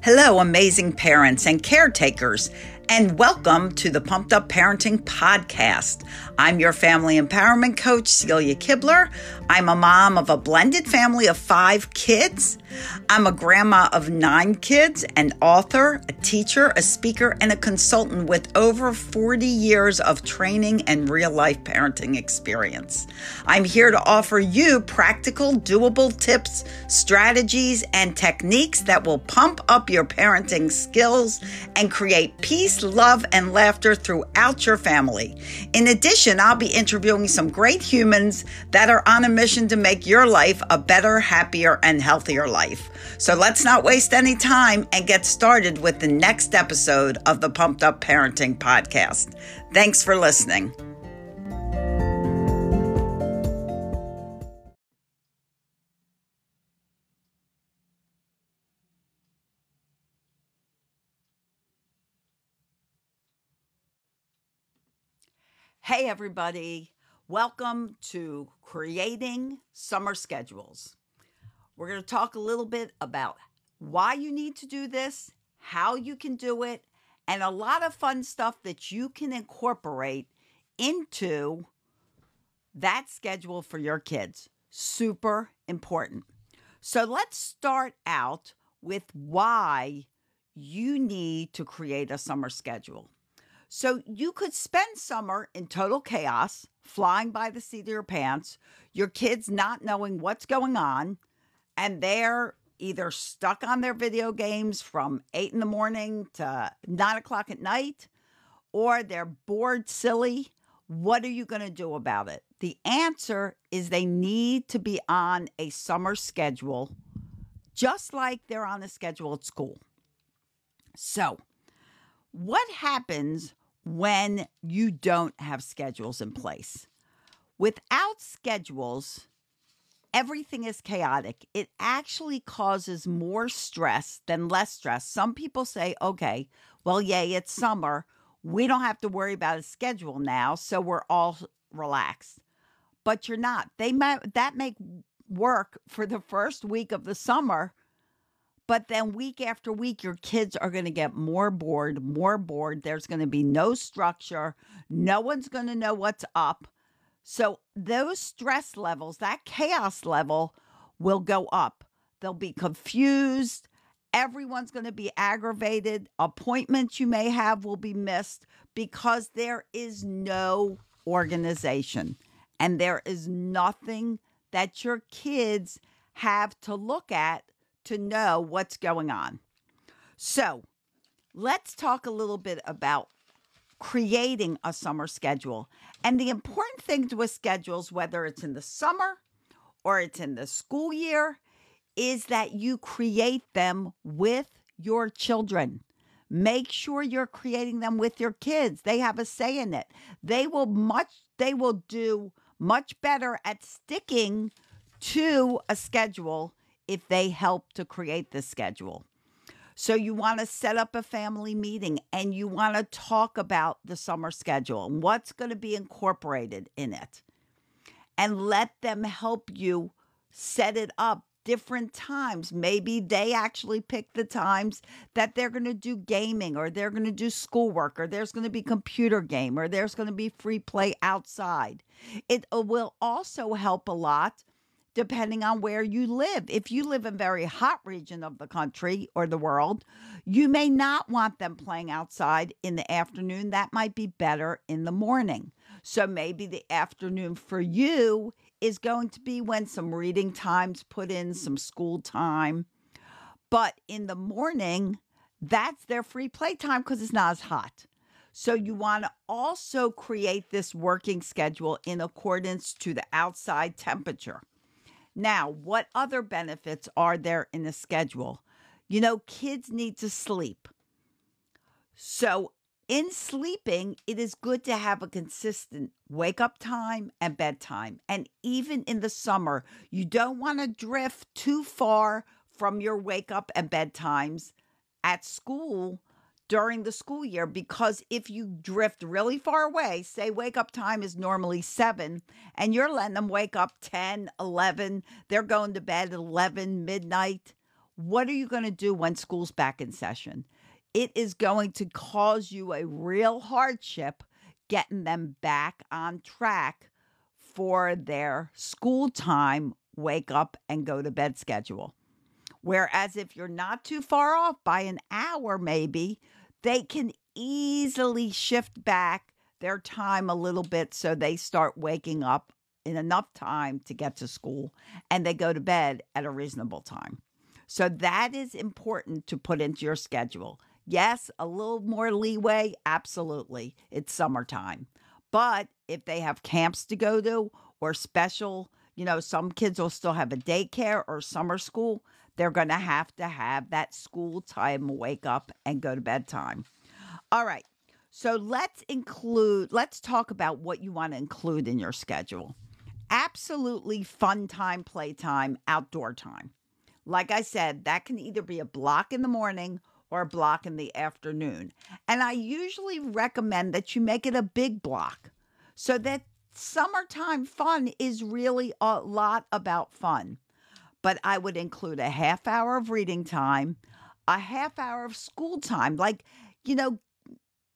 Hello, amazing parents and caretakers, and welcome to the Pumped Up Parenting Podcast. I'm your family empowerment coach, Celia Kibler. I'm a mom of a blended family of five kids. I'm a grandma of nine kids, an author, a teacher, a speaker, and a consultant with over 40 years of training and real life parenting experience. I'm here to offer you practical, doable tips, strategies, and techniques that will pump up your parenting skills and create peace, love, and laughter throughout your family. In addition, I'll be interviewing some great humans that are on a mission to make your life a better, happier, and healthier life. So let's not waste any time and get started with the next episode of the Pumped Up Parenting Podcast. Thanks for listening. Hey, everybody. Welcome to Creating Summer Schedules. We're going to talk a little bit about why you need to do this, how you can do it, and a lot of fun stuff that you can incorporate into that schedule for your kids. Super important. So let's start out with why you need to create a summer schedule. So you could spend summer in total chaos, flying by the seat of your pants, your kids not knowing what's going on, and they're either stuck on their video games from eight in the morning to nine o'clock at night, or they're bored silly. What are you going to do about it? The answer is they need to be on a summer schedule, just like they're on a schedule at school. So, what happens when you don't have schedules in place? Without schedules, everything is chaotic. It actually causes more stress than less stress. Some people say, okay, well, yay, it's summer. We don't have to worry about a schedule now, so we're all relaxed. But you're not. They might that make work for the first week of the summer but then week after week, your kids are going to get more bored, more bored. There's going to be no structure. No one's going to know what's up. So those stress levels, that chaos level will go up. They'll be confused. Everyone's going to be aggravated. Appointments you may have will be missed because there is no organization and there is nothing that your kids have to look at to know what's going on. So, let's talk a little bit about creating a summer schedule. And the important thing with schedules, whether it's in the summer or it's in the school year, is that you create them with your children. Make sure you're creating them with your kids. They have a say in it. They will much they will do much better at sticking to a schedule if they help to create the schedule. So, you want to set up a family meeting and you want to talk about the summer schedule and what's going to be incorporated in it. And let them help you set it up different times. Maybe they actually pick the times that they're going to do gaming or they're going to do schoolwork or there's going to be computer game or there's going to be free play outside. It uh, will also help a lot depending on where you live. If you live in a very hot region of the country or the world, you may not want them playing outside in the afternoon. That might be better in the morning. So maybe the afternoon for you is going to be when some reading times put in, some school time. But in the morning, that's their free playtime because it's not as hot. So you want to also create this working schedule in accordance to the outside temperature. Now, what other benefits are there in the schedule? You know, kids need to sleep. So, in sleeping, it is good to have a consistent wake up time and bedtime. And even in the summer, you don't want to drift too far from your wake up and bedtimes at school during the school year because if you drift really far away, say wake up time is normally 7 and you're letting them wake up 10, 11, they're going to bed 11 midnight. what are you going to do when school's back in session? It is going to cause you a real hardship getting them back on track for their school time, wake up and go to bed schedule. Whereas if you're not too far off by an hour, maybe, they can easily shift back their time a little bit so they start waking up in enough time to get to school and they go to bed at a reasonable time. So that is important to put into your schedule. Yes, a little more leeway, absolutely. It's summertime. But if they have camps to go to or special, you know, some kids will still have a daycare or summer school, they're going to have to have that school time wake up and go to bedtime. All right. So let's include, let's talk about what you want to include in your schedule. Absolutely fun time, playtime, outdoor time. Like I said, that can either be a block in the morning or a block in the afternoon. And I usually recommend that you make it a big block so that summertime fun is really a lot about fun. But I would include a half hour of reading time, a half hour of school time. Like, you know,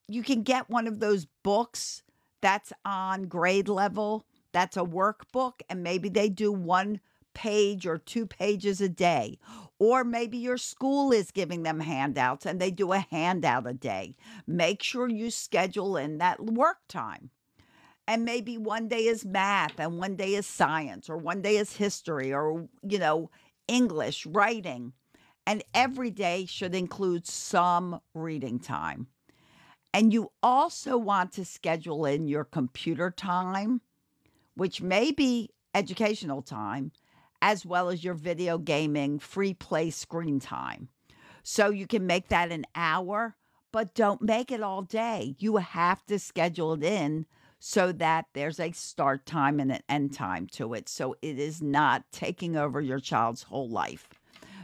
you can get one of those books that's on grade level, that's a workbook, and maybe they do one page or two pages a day. Or maybe your school is giving them handouts and they do a handout a day. Make sure you schedule in that work time. And maybe one day is math and one day is science or one day is history or, you know, English, writing. And every day should include some reading time. And you also want to schedule in your computer time, which may be educational time, as well as your video gaming free play screen time. So you can make that an hour, but don't make it all day. You have to schedule it in so that there's a start time and an end time to it. So it is not taking over your child's whole life.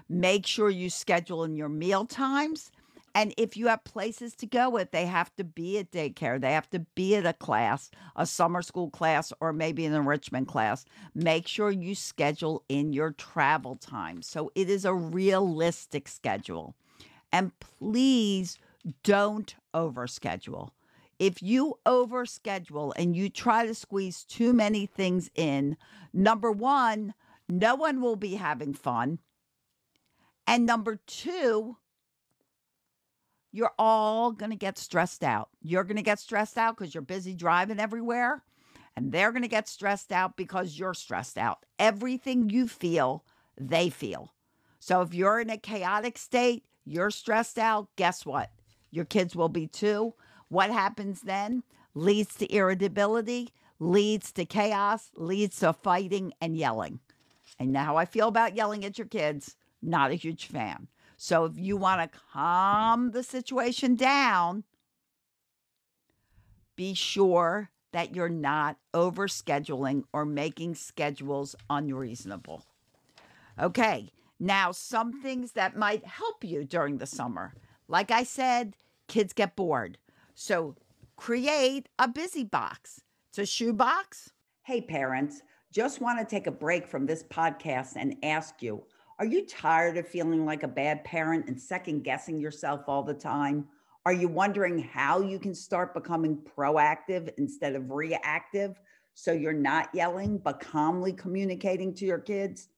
Make sure you schedule in your meal times and if you have places to go with, they have to be at daycare, they have to be at a class, a summer school class, or maybe an enrichment class. Make sure you schedule in your travel time. So it is a realistic schedule. And please don't overschedule. If you overschedule and you try to squeeze too many things in, number one, no one will be having fun. And number two, you're all going to get stressed out. You're going to get stressed out because you're busy driving everywhere, and they're going to get stressed out because you're stressed out. Everything you feel, they feel. So if you're in a chaotic state, you're stressed out, guess what? Your kids will be too. What happens then leads to irritability, leads to chaos, leads to fighting and yelling. And now I feel about yelling at your kids, not a huge fan. So if you want to calm the situation down, be sure that you're not overscheduling or making schedules unreasonable. Okay, now some things that might help you during the summer. Like I said, kids get bored. So create a busy box. It's a shoe box. Hey, parents, just want to take a break from this podcast and ask you are you tired of feeling like a bad parent and second guessing yourself all the time? Are you wondering how you can start becoming proactive instead of reactive so you're not yelling but calmly communicating to your kids?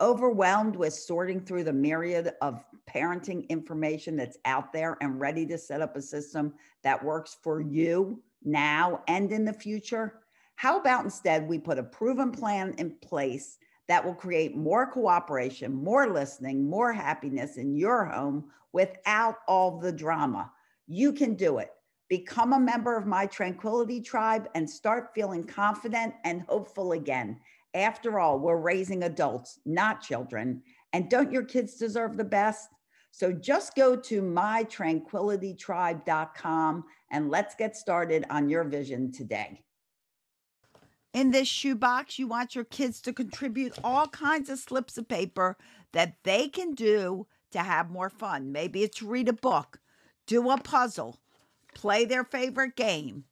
Overwhelmed with sorting through the myriad of parenting information that's out there and ready to set up a system that works for you now and in the future? How about instead we put a proven plan in place that will create more cooperation, more listening, more happiness in your home without all the drama. You can do it. Become a member of my Tranquility Tribe and start feeling confident and hopeful again. After all, we're raising adults, not children. And don't your kids deserve the best? So just go to mytranquilitytribe.com and let's get started on your vision today. In this shoebox, you want your kids to contribute all kinds of slips of paper that they can do to have more fun. Maybe it's read a book, do a puzzle, play their favorite game,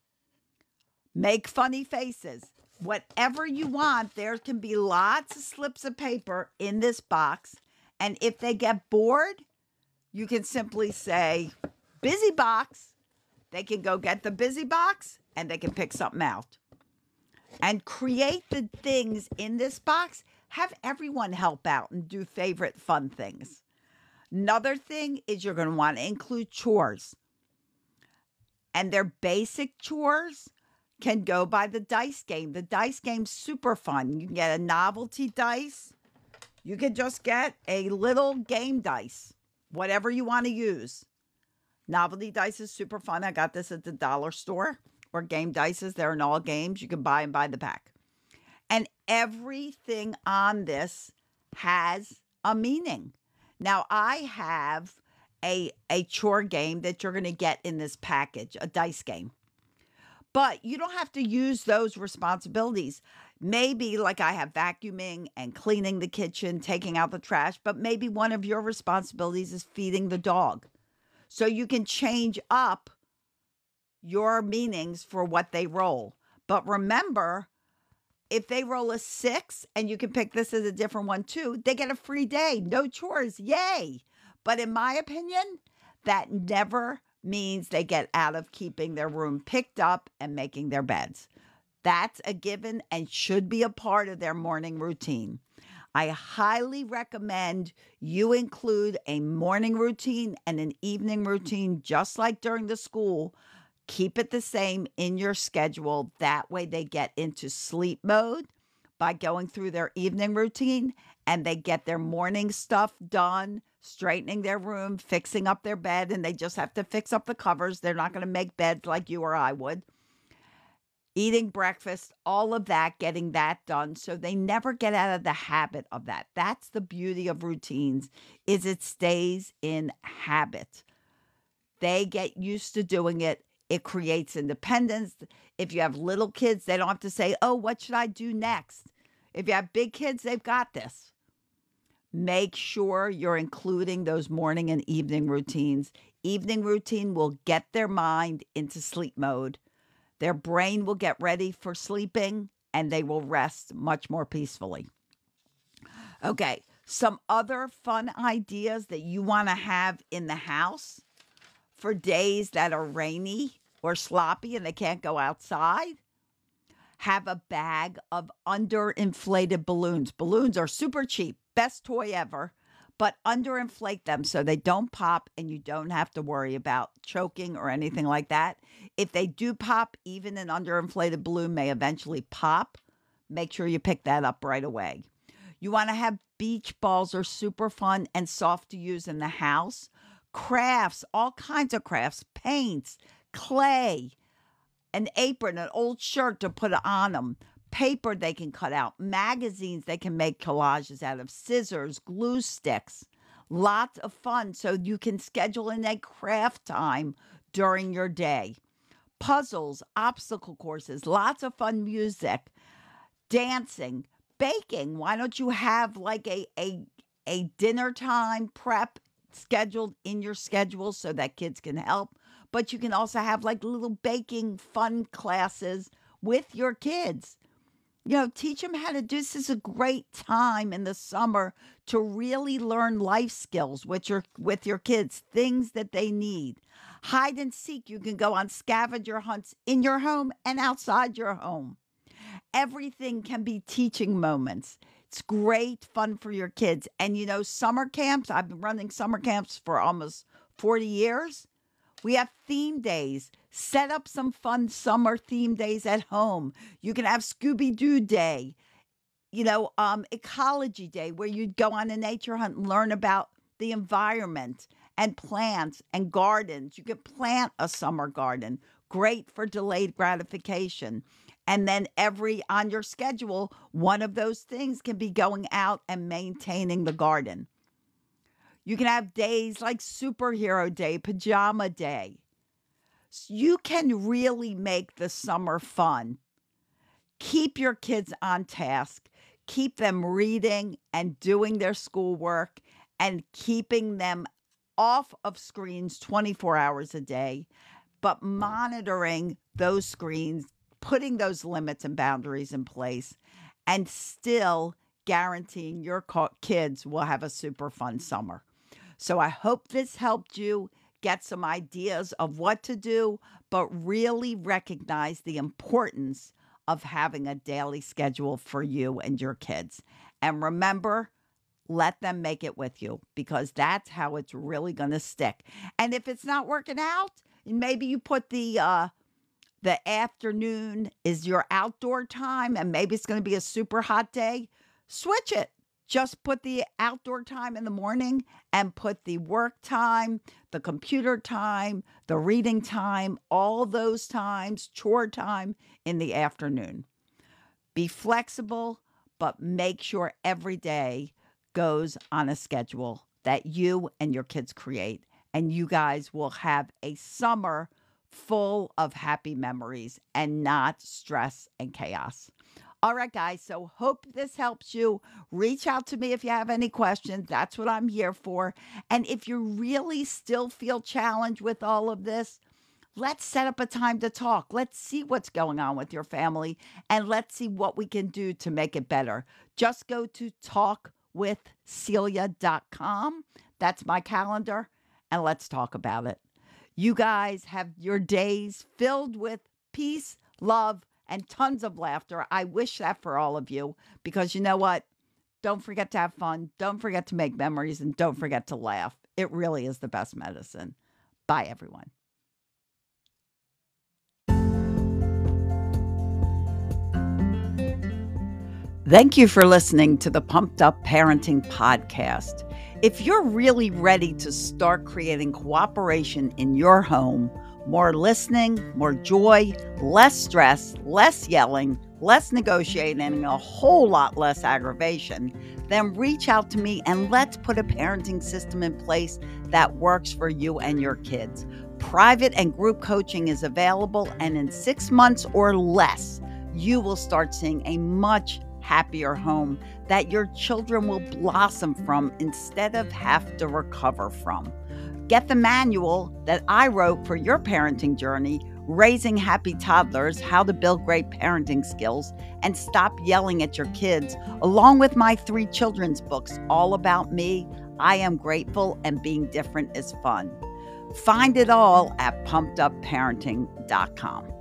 make funny faces. Whatever you want, there can be lots of slips of paper in this box. And if they get bored, you can simply say, busy box. They can go get the busy box and they can pick something out. And create the things in this box. Have everyone help out and do favorite fun things. Another thing is you're going to want to include chores. And their basic chores can go by the dice game. The dice game's super fun. You can get a novelty dice. You can just get a little game dice, whatever you want to use. Novelty dice is super fun. I got this at the dollar store or game dices. They're in all games. You can buy and buy the pack. And everything on this has a meaning. Now I have a a chore game that you're going to get in this package, a dice game. But you don't have to use those responsibilities. Maybe like I have vacuuming and cleaning the kitchen, taking out the trash, but maybe one of your responsibilities is feeding the dog. So you can change up your meanings for what they roll. But remember, if they roll a six and you can pick this as a different one too, they get a free day, no chores. Yay. But in my opinion, that never means they get out of keeping their room picked up and making their beds. That's a given and should be a part of their morning routine. I highly recommend you include a morning routine and an evening routine, just like during the school, Keep it the same in your schedule. That way, they get into sleep mode by going through their evening routine and they get their morning stuff done, straightening their room, fixing up their bed, and they just have to fix up the covers. They're not going to make beds like you or I would. Eating breakfast, all of that, getting that done. So they never get out of the habit of that. That's the beauty of routines is it stays in habit. They get used to doing it it creates independence. If you have little kids, they don't have to say, oh, what should I do next? If you have big kids, they've got this. Make sure you're including those morning and evening routines. Evening routine will get their mind into sleep mode. Their brain will get ready for sleeping and they will rest much more peacefully. Okay, some other fun ideas that you want to have in the house for days that are rainy or sloppy and they can't go outside, have a bag of underinflated balloons. Balloons are super cheap, best toy ever, but underinflate them so they don't pop and you don't have to worry about choking or anything like that. If they do pop, even an underinflated balloon may eventually pop. Make sure you pick that up right away. You want to have beach balls are super fun and soft to use in the house. Crafts, all kinds of crafts, paints, clay, an apron, an old shirt to put on them, paper they can cut out, magazines they can make collages out of, scissors, glue sticks. Lots of fun. So you can schedule in a craft time during your day. Puzzles, obstacle courses, lots of fun music, dancing, baking. Why don't you have like a a a dinner time prep scheduled in your schedule so that kids can help? But you can also have like little baking fun classes with your kids. You know, teach them how to do this is a great time in the summer to really learn life skills with your with your kids, things that they need. Hide and seek, you can go on scavenger hunts in your home and outside your home. Everything can be teaching moments. It's great fun for your kids. And you know, summer camps, I've been running summer camps for almost 40 years. We have theme days. Set up some fun summer theme days at home. You can have Scooby Doo Day, you know, um, Ecology Day, where you'd go on a nature hunt and learn about the environment and plants and gardens. You can plant a summer garden, great for delayed gratification. And then every on your schedule, one of those things can be going out and maintaining the garden. You can have days like Superhero Day, Pajama Day. You can really make the summer fun. Keep your kids on task, keep them reading and doing their schoolwork, and keeping them off of screens 24 hours a day, but monitoring those screens, putting those limits and boundaries in place, and still guaranteeing your kids will have a super fun summer. So I hope this helped you get some ideas of what to do, but really recognize the importance of having a daily schedule for you and your kids. And remember, let them make it with you because that's how it's really going to stick. And if it's not working out, maybe you put the uh the afternoon is your outdoor time and maybe it's going to be a super hot day, switch it. Just put the outdoor time in the morning and put the work time, the computer time, the reading time, all those times, chore time in the afternoon. Be flexible, but make sure every day goes on a schedule that you and your kids create. And you guys will have a summer full of happy memories and not stress and chaos. All right, guys. So, hope this helps you. Reach out to me if you have any questions. That's what I'm here for. And if you really still feel challenged with all of this, let's set up a time to talk. Let's see what's going on with your family and let's see what we can do to make it better. Just go to talkwithcelia.com. That's my calendar, and let's talk about it. You guys have your days filled with peace, love, and tons of laughter. I wish that for all of you because you know what? Don't forget to have fun. Don't forget to make memories and don't forget to laugh. It really is the best medicine. Bye, everyone. Thank you for listening to the Pumped Up Parenting Podcast. If you're really ready to start creating cooperation in your home, more listening, more joy, less stress, less yelling, less negotiating, and a whole lot less aggravation, then reach out to me and let's put a parenting system in place that works for you and your kids. Private and group coaching is available, and in six months or less, you will start seeing a much happier home that your children will blossom from instead of have to recover from. Get the manual that I wrote for your parenting journey, Raising Happy Toddlers How to Build Great Parenting Skills and Stop Yelling at Your Kids, along with my three children's books, All About Me, I Am Grateful, and Being Different is Fun. Find it all at pumpedupparenting.com.